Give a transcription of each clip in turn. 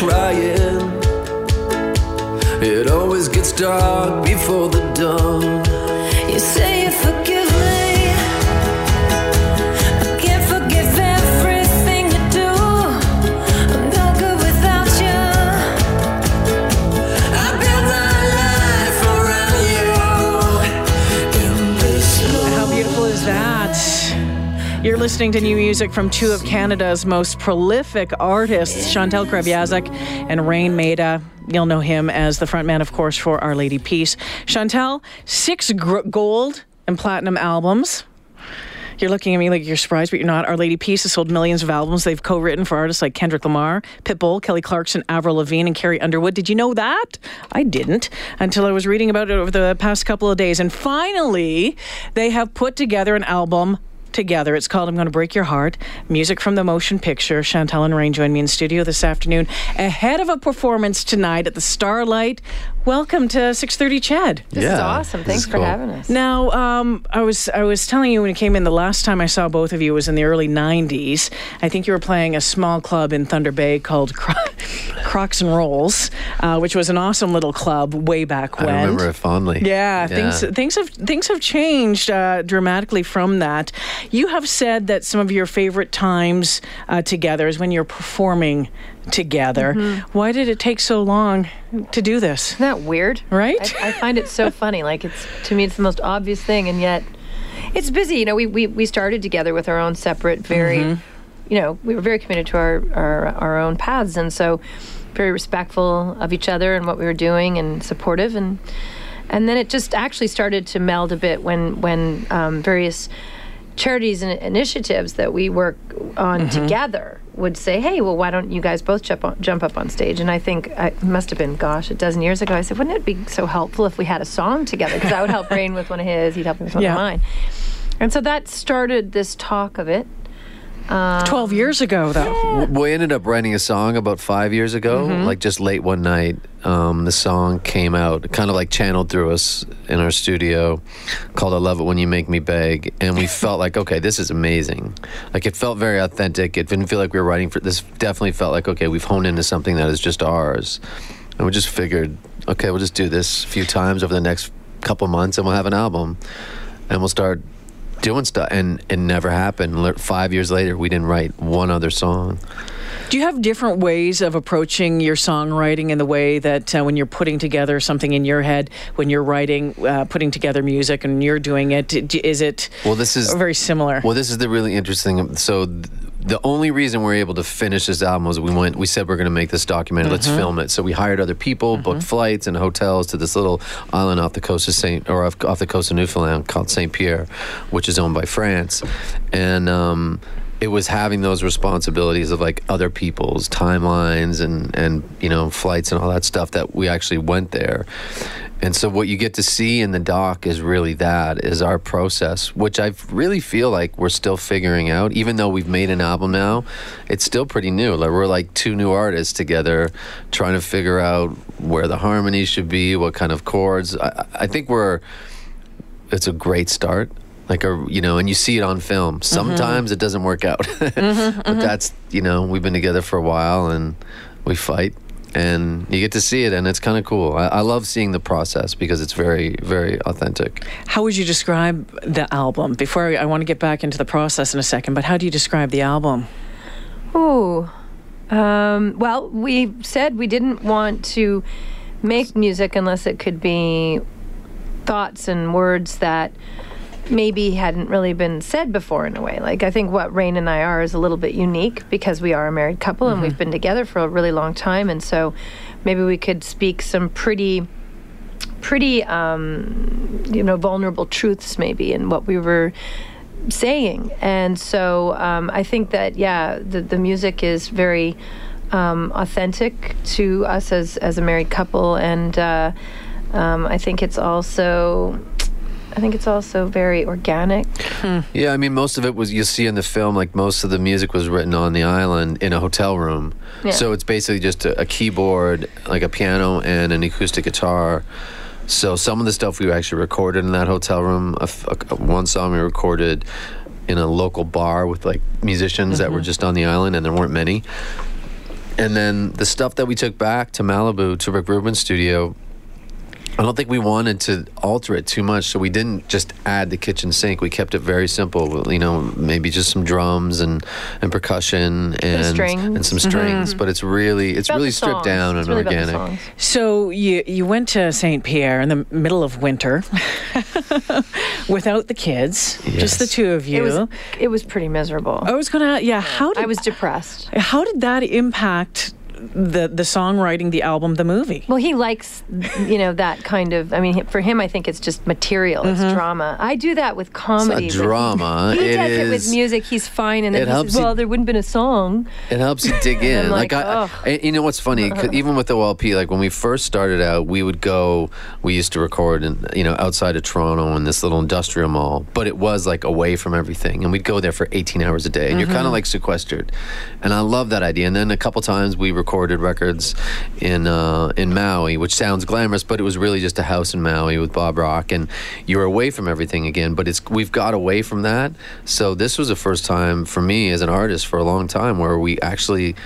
Trying. It always gets dark before the dawn. You say You're listening to new music from two of Canada's most prolific artists, Chantal Kreviazuk and Raine Maida. You'll know him as the frontman, of course, for Our Lady Peace. Chantal, six gr- gold and platinum albums. You're looking at me like you're surprised, but you're not. Our Lady Peace has sold millions of albums. They've co-written for artists like Kendrick Lamar, Pitbull, Kelly Clarkson, Avril Lavigne, and Carrie Underwood. Did you know that? I didn't until I was reading about it over the past couple of days. And finally, they have put together an album together. It's called I'm Going to Break Your Heart. Music from the motion picture. Chantal and Raine join me in studio this afternoon ahead of a performance tonight at the Starlight. Welcome to 6:30 CHED. This is awesome. Thanks for having us. Now, um, I was I was telling you when you came in the last time I saw both of you was in the early '90s. I think you were playing a small club in Thunder Bay called Cro- Crocs and Rolls, uh, which was an awesome little club way back when. I remember it fondly. Yeah, things things have things have changed uh, dramatically from that. You have said that some of your favorite times uh, together is when you're performing together. Mm-hmm. Why did it take so long to do this? Isn't that weird? Right? I, I find it so funny. Like it's to me, it's the most obvious thing, and yet it's busy. You know, we we, we started together with our own separate, very, Mm-hmm. you know, we were very committed to our, our our own paths, and so very respectful of each other and what we were doing, and supportive, and and then it just actually started to meld a bit when when um, various charities and initiatives that we work on Mm-hmm. together would say, "Hey, well, why don't you guys both jump on, jump up on stage?" And I think I it must have been, gosh, a dozen years ago. I said, "Wouldn't it be so helpful if we had a song together?" Because I would help Raine with one of his, he'd help me with one Yeah. of mine. And so that started this talk of it. Twelve years ago, though. We ended up writing a song about five years ago, Mm-hmm. like just late one night. Um, the song came out, kind of like channeled through us in our studio, called "I Love It When You Make Me Beg," and we felt like, okay, this is amazing. Like it felt very authentic. It didn't feel like we were writing for this. Definitely felt like, okay, we've honed into something that is just ours, and we just figured, okay, we'll just do this a few times over the next couple months, and we'll have an album, and we'll start doing stuff and it never happened five years later we didn't write one other song Do you have different ways of approaching your songwriting in the way that uh, when you're putting together something in your head, when you're writing, uh, putting together music, and you're doing it, is it well this is very similar? well this is the really interesting so th- the only reason we're able to finish this album was we went we said we're going to make this documentary. Let's film it. So we hired other people booked flights and hotels to this little island off the coast of saint or off, off the coast of newfoundland called saint pierre which is owned by france. And um, it was having those responsibilities of like other people's timelines and and you know flights and all that stuff that we actually went there and so what you get to see in the doc is really that is our process, which I really feel like we're still figuring out. Even though we've made an album now, it's still pretty new. Like we're like two new artists together, trying to figure out where the harmonies should be, what kind of chords. I, I think we're. It's a great start. Like a you know, and you see it on film. Mm-hmm. Sometimes it doesn't work out, mm-hmm, but mm-hmm. that's you know we've been together for a while and we fight and you get to see it and it's kind of cool I, I love seeing the process because it's very very authentic How would you describe the album? Before I, I want to get back into the process in a second, but how do you describe the album? Ooh. Um, well, we said we didn't want to make music unless it could be thoughts and words that maybe hadn't really been said before in a way. Like I think what Raine and I are is a little bit unique because we are a married couple and we've been together for a really long time and so maybe we could speak some pretty pretty um, you know vulnerable truths maybe in what we were saying. And so um, I think that yeah, the the music is very um, authentic to us as as a married couple, and uh, um, I think it's also. I think it's also very organic. Hmm. Yeah, I mean, most of it was you see in the film. Like most of the music was written on the island in a hotel room. Yeah. So it's basically just a, a keyboard, like a piano, and an acoustic guitar. So some of the stuff we actually recorded in that hotel room. A f- a- one song we recorded in a local bar with like musicians that were mm-hmm. just on the island, and there weren't many. And then the stuff that we took back to Malibu to Rick Rubin's studio, I don't think we wanted to alter it too much, so we didn't just add the kitchen sink. We kept it very simple. You know, maybe just some drums and, and percussion and strings. and some strings. Mm-hmm. But it's really it's About really stripped songs. down It's and really organic. So you you went to St. Pierre in the middle of winter without the kids, just the two of you. It was it was pretty miserable. I was gonna, yeah. How did I was depressed. How did that impact the the songwriting, the album, the movie? Well, he likes, you know, that kind of. I mean, for him, I think it's just material. It's mm-hmm. drama. I do that with comedy. but he- drama. He, It does it with music. He's fine, and then it he helps says, you- "Well, there wouldn't been a song." It helps you dig in. I'm like, I. I- you know what's funny? 'Cause even with OLP, like when we first started out, we would go. We used to record in you know outside of Toronto in this little industrial mall, but it was like away from everything, and we'd go there for 18 hours a day, and you're mm-hmm. kind of like sequestered. And I love that idea. And then a couple times we recorded records in uh, in Maui, which sounds glamorous, but it was really just a house in Maui with Bob Rock, and you're away from everything again. But it's we've got away from that. So this was the first time for me as an artist for a long time where we actually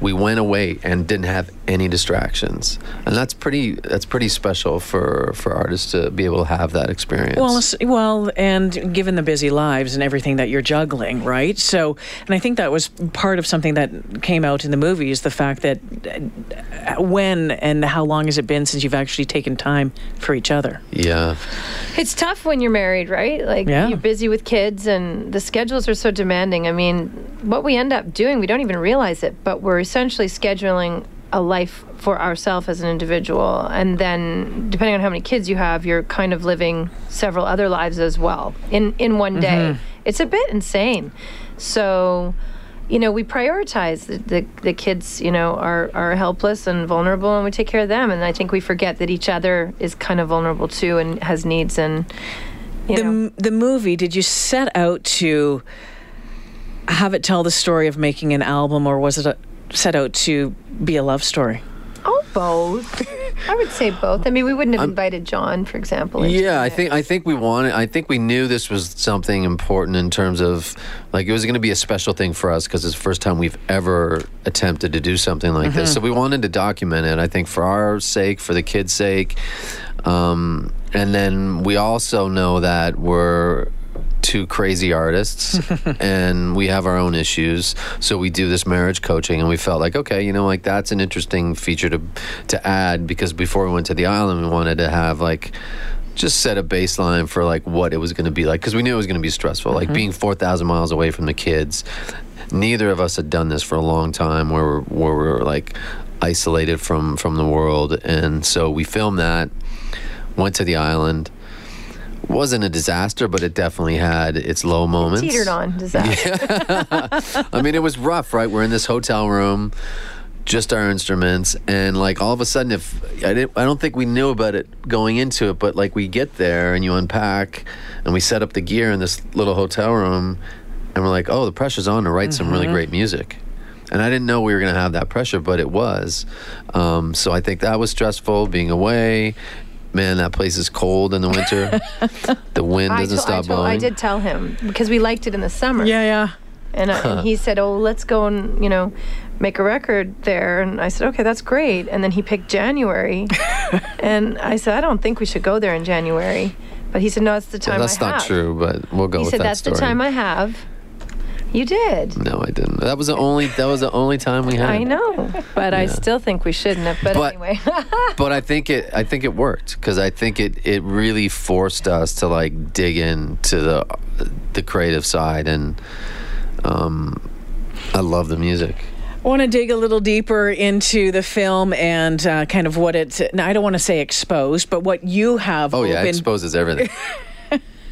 we went away and didn't have any distractions, and that's pretty that's pretty special for for artists to be able to have that experience. Well, well, and given the busy lives and everything that you're juggling, right? So, and I think that was part of something that came out in the movie is the fact that uh, when and how long has it been since you've actually taken time for each other? yeah, It's tough when you're married, right? Like Yeah. you're busy with kids and the schedules are so demanding. I mean, what we end up doing, we don't even realize it, but we're essentially scheduling a life for ourselves as an individual. And then depending on how many kids you have, you're kind of living several other lives as well in in one day. Mm-hmm. It's a bit insane. So, you know, we prioritize the, the, the kids, you know, are, are helpless and vulnerable and we take care of them. And I think we forget that each other is kind of vulnerable too and has needs and, you The, know. m- the movie, did you set out to have it tell the story of making an album, or was it a, set out to be a love story? Oh, both. I would say both. I mean, we wouldn't have invited John, for example. Yeah, I think I think we wanted. I think we knew this was something important in terms of like it was going to be a special thing for us because it's the first time we've ever attempted to do something like this. So we wanted to document it. I think for our sake, for the kids' sake, um, and then we also know that we're two crazy artists and we have our own issues. So we do this marriage coaching and we felt like okay you know like that's an interesting feature to to add because before we went to the island we wanted to have like just set a baseline for like what it was going to be like because we knew it was going to be stressful. Like mm-hmm. being 4000 miles away from the kids neither of us had done this for a long time where we're, where we're like isolated from from the world. And so we filmed that went to the island wasn't a disaster, but it definitely had its low moments. Teetered on disaster. I mean, it was rough, right? We're in this hotel room, just our instruments, and like all of a sudden, if I didn't, I don't think we knew about it going into it, but like we get there and you unpack, and we set up the gear in this little hotel room, and we're like, oh, the pressure's on to write some really great music. And I didn't know we were going to have that pressure, but it was. Um, so I think that was stressful being away. Man, that place is cold in the winter. the wind doesn't to- I stop told- blowing. I did tell him because we liked it in the summer. Yeah, yeah. And, uh, I, and he said, "Oh, let's go and you know, make a record there." And I said, "Okay, that's great." And then he picked January, and I said, "I don't think we should go there in January." But he said, "No, it's the time That's I not have." true, but we'll go He with said, that "That's story. the time I have." You did. No, I didn't. That was the only. That was the only time we had. I know, but I still think we shouldn't have. But, But- anyway, But I think it. I think it worked because I think it. It really forced us to like dig into the the creative side, and um, I love the music. I want to dig a little deeper into the film and uh, kind of what it's. I don't want to say exposed, but what you have Oh yeah, opened exposes everything.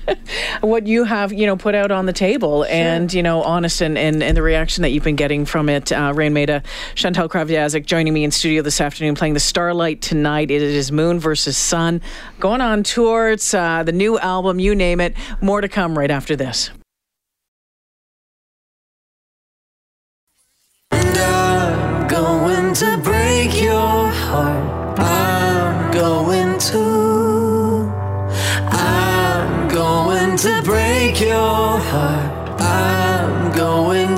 what you have, you know, put out on the table, and you know, honest and, and and the reaction that you've been getting from it. Uh, Raine Maida, Chantal Kreviazuk joining me in studio this afternoon, playing the Starlight tonight. It is Moon versus Sun, going on tour. It's uh, the new album, you name it. More to come right after this. And I'm going to break your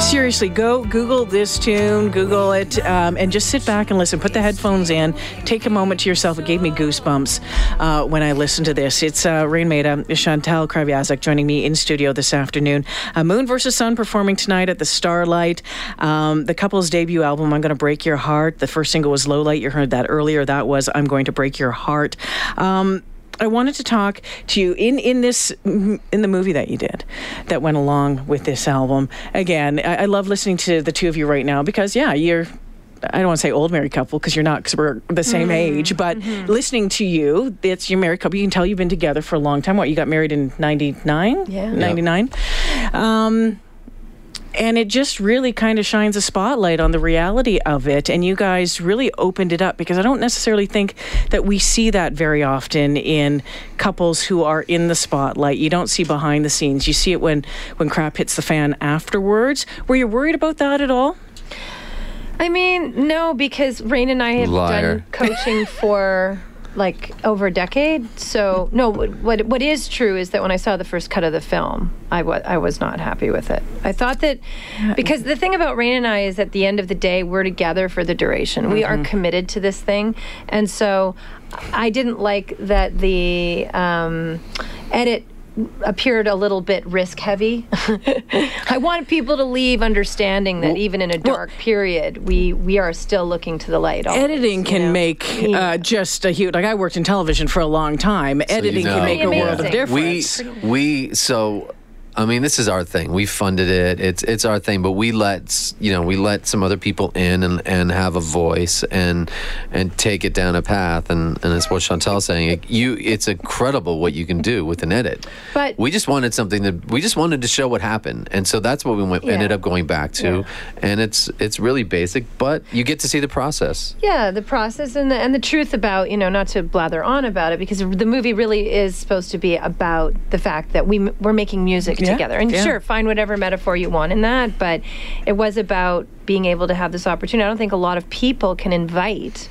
Seriously, go Google this tune, Google it, um, and just sit back and listen. Put the headphones in. Take a moment to yourself. It gave me goosebumps uh, when I listened to this. It's uh, Raine Maida, Chantal Kreviazuk joining me in studio this afternoon. Uh, Moon versus Sun performing tonight at the Starlight. Um, the couple's debut album, I'm Going to Break Your Heart. The first single was Low Light. You heard that earlier. That was I'm Going to Break Your Heart. Um, I wanted to talk to you in in this mm, in the movie that you did that went along with this album. Again, I, I love listening to the two of you right now because yeah, you're. I don't want to say old married couple because you're not because we're the same mm-hmm. age. But mm-hmm. listening to you, it's your married couple. You can tell you've been together for a long time. What you got married in '99? Yeah. '99. Um, and it just really kind of shines a spotlight on the reality of it. And you guys really opened it up because i don't necessarily think that we see that very often in couples who are in the spotlight. You don't see behind the scenes. You see it when when crap hits the fan afterwards. Were you worried about that at all? I mean, no, because Raine and I have Liar. done coaching for like over a decade. So no, what, what what is true is that when I saw the first cut of the film, I was I was not happy with it. I thought that because the thing about Raine and I is at the end of the day, we're together for the duration. We are committed to this thing, and so I didn't like that the um, edit appeared a little bit risk heavy. I want people to leave understanding that even in a dark period, we we are still looking to the light. always, editing you can know? make Yeah. uh, just a huge like i worked in television for a long time editing know. can make a Pretty world of difference. we we so I mean, this is our thing. We funded it. It's it's our thing. But we let you know we let some other people in and, and have a voice and and take it down a path. And and it's what Chantal's saying. It, you, it's incredible what you can do with an edit. But- we just wanted something that we just wanted to show what happened, and so that's what we went, Yeah. ended up going back to. And it's it's really basic, but you get to see the process. Yeah, the process and the and the truth about you know not to blather on about it because the movie really is supposed to be about the fact that we we're making music Yeah, together and yeah. sure find whatever metaphor you want in that but it was about being able to have this opportunity. I don't think a lot of people can invite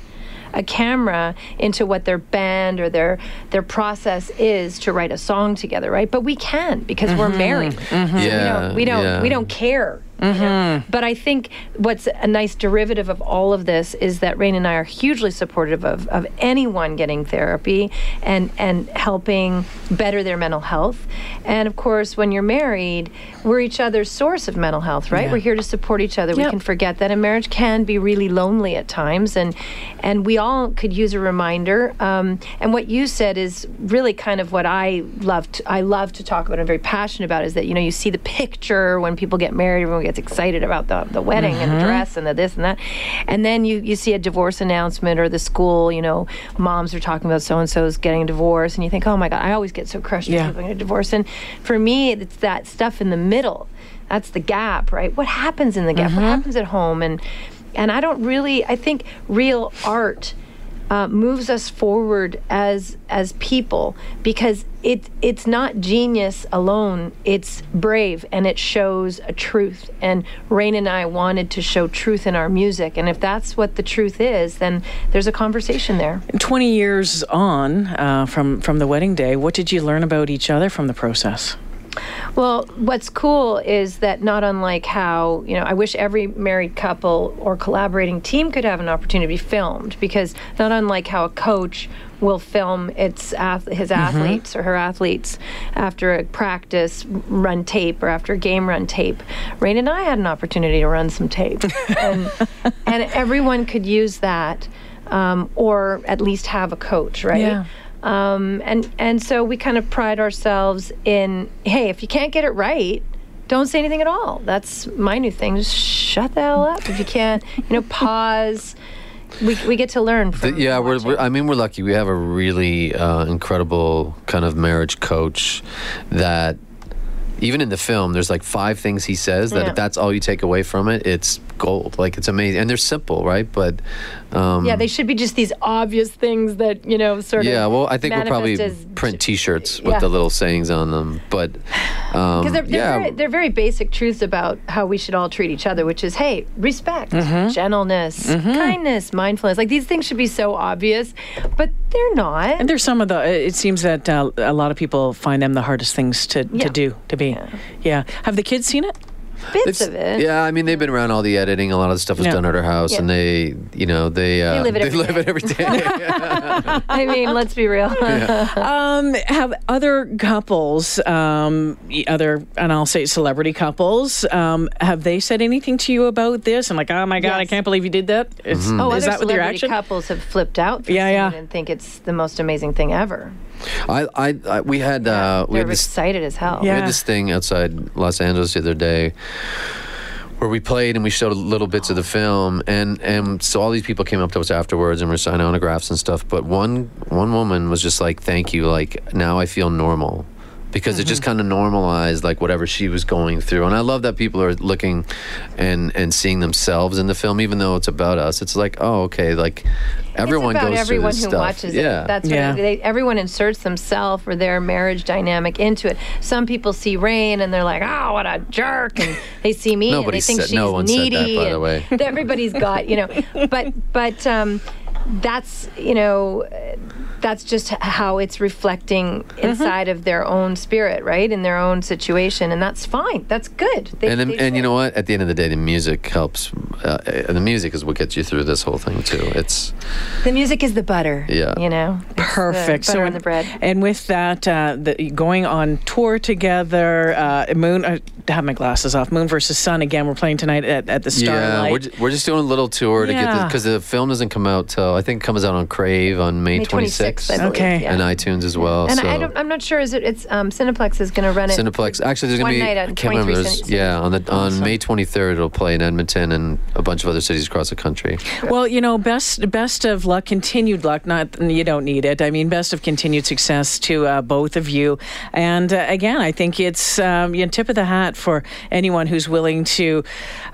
a camera into what their band or their their process is to write a song together, right? But we can because we're mm-hmm. married. Mm-hmm. So Yeah, we don't we don't, yeah. we don't care. Know? But I think what's a nice derivative of all of this is that Raine and I are hugely supportive of, of anyone getting therapy and, and helping better their mental health. And of course, when you're married, we're each other's source of mental health, right? We're here to support each other. We can forget that. And marriage can be really lonely at times. And, and we all could use a reminder. Um, and what you said is really kind of what I love to, I love to talk about and I'm very passionate about is that, you know, you see the picture when people get married, everyone gets excited about the, the wedding and the mm-hmm. dress and the this and that. And then you, you see a divorce announcement or the school, you know, moms are talking about so and so's getting a divorce and you think, oh my God, I always get so crushed Yeah. get a divorce. And for me, it's that stuff in the middle. That's the gap, right? What happens in the gap? What mm-hmm. happens at home? And and I don't really. I think real art uh, moves us forward as as people because it it's not genius alone. It's brave and it shows a truth. And Raine and I wanted to show truth in our music. And if that's what the truth is, then there's a conversation there. 20 years on uh, from from the wedding day what did you learn about each other from the process Well, what's cool is that not unlike how, you know, I wish every married couple or collaborating team could have an opportunity to be filmed because not unlike how a coach will film its ath- his athletes or her athletes after a practice run tape or after a game run tape. Raine and I had an opportunity to run some tape. and, and everyone could use that um, or at least have a coach, right? Yeah. Um, and and so we kind of pride ourselves in, hey, if you can't get it right, don't say anything at all. That's my new thing. Just shut the hell up. If you can't, you know, pause. We, we get to learn from. yeah, we're, we're. I mean, we're lucky. We have a really uh, incredible kind of marriage coach that. Even in the film, there's like five things he says that Yeah. if that's all you take away from it, it's gold. Like it's amazing, and they're simple, right? But um, yeah, they should be just these obvious things that you know sort of. yeah. Well, I think we'll probably as- print T-shirts with Yeah. the little sayings on them. But um, Because they're, they're, yeah, very, they're very basic truths about how we should all treat each other, which is, hey, respect, Mm-hmm. gentleness, kindness, mindfulness. Like these things should be so obvious, but they're not. And there's some of the. It seems that uh, a lot of people find them the hardest things to, Yeah. to do to be. Yeah. Have the kids seen it? Bits It's- of it. Yeah, I mean they've been around all the editing. A lot of the stuff was Yeah. done at our house, and they, you know, they uh, live it they every live day. it every day. I mean, let's be real. Um, have other couples, um, other, and I'll say celebrity couples, um, have they said anything to you about this? I'm like, oh my god, I can't believe you did that. Is, Mm-hmm. Oh, is other that with your celebrity action? couples have flipped out for Yeah, seeing yeah. it and think it's the most amazing thing ever. I, I, I, we had, uh, we They're had this, excited as hell. we had this thing outside Los Angeles the other day. Where we played and we showed little bits of the film, and and so all these people came up to us afterwards and were signing autographs and stuff. But one one woman was just like, "Thank you, like now I feel normal." Because it just kind of normalized like whatever she was going through, and I love that people are looking and and seeing themselves in the film, even though it's about us. It's like, oh, okay, like everyone it's about goes everyone through who stuff. watches yeah. it. That's Yeah. what it, they, everyone inserts themselves or their marriage dynamic into it. Some people see Raine and they're like, "Oh, what a jerk!" and they see me Nobody and they think said- she's no one said that, needy. by the and way. everybody's got you know, but but um, that's you know. That's just how it's reflecting Mm-hmm. inside of their own spirit, right? In their own situation, and that's fine. That's good. They- and they the, and you know what? At the end of the day, the music helps. Uh, and the music is what gets you through this whole thing too. It's the music is the butter. Yeah. you know, It's the Perfect. butter so, on the bread. And with that, uh, the, going on tour together, uh, Moon. I have my glasses off. Moon versus Sun again. We're playing tonight at, at the yeah. We're, ju- we're just doing a little tour to get Yeah. this because the film doesn't come out till I think it comes out on Crave on May, May 26th, 26th I believe. Okay. yeah. and iTunes as well. And so I don't, I'm not sure. Is it? It's um, Cineplex is going to run it. Cineplex. Actually, there's gonna one be. night I can't remember. 23 there's- Cin- Yeah, on the on May 23rd, it'll play in Edmonton and a bunch of other cities across the country. Well, you know, best best of luck, continued luck. Not you don't need it. I mean, best of continued success to uh, both of you. And uh, again, I think it's um, you know, tip of the hat for anyone who's willing to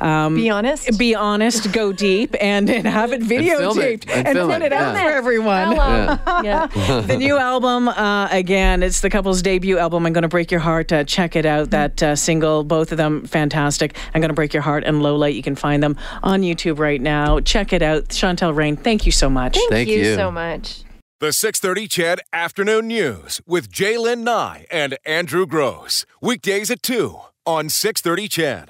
um, Be honest. be honest, go deep, and, and have it film it, videotaped and and, put it, it out yeah. for everyone. Hello. Yeah. the new album, uh, again, it's the couple's debut album. I'm going to break your heart. Uh, check it out. That uh, single, both of them fantastic. I'm going to break your heart and Low Light. You can find them on YouTube right now. Check it out. Chantal Raine, thank you so much. Thank, Thank you, you. so much. The 630 CHED Afternoon News with Jaylen Nye and Andrew Gross. Weekdays at 2 on 630 CHED.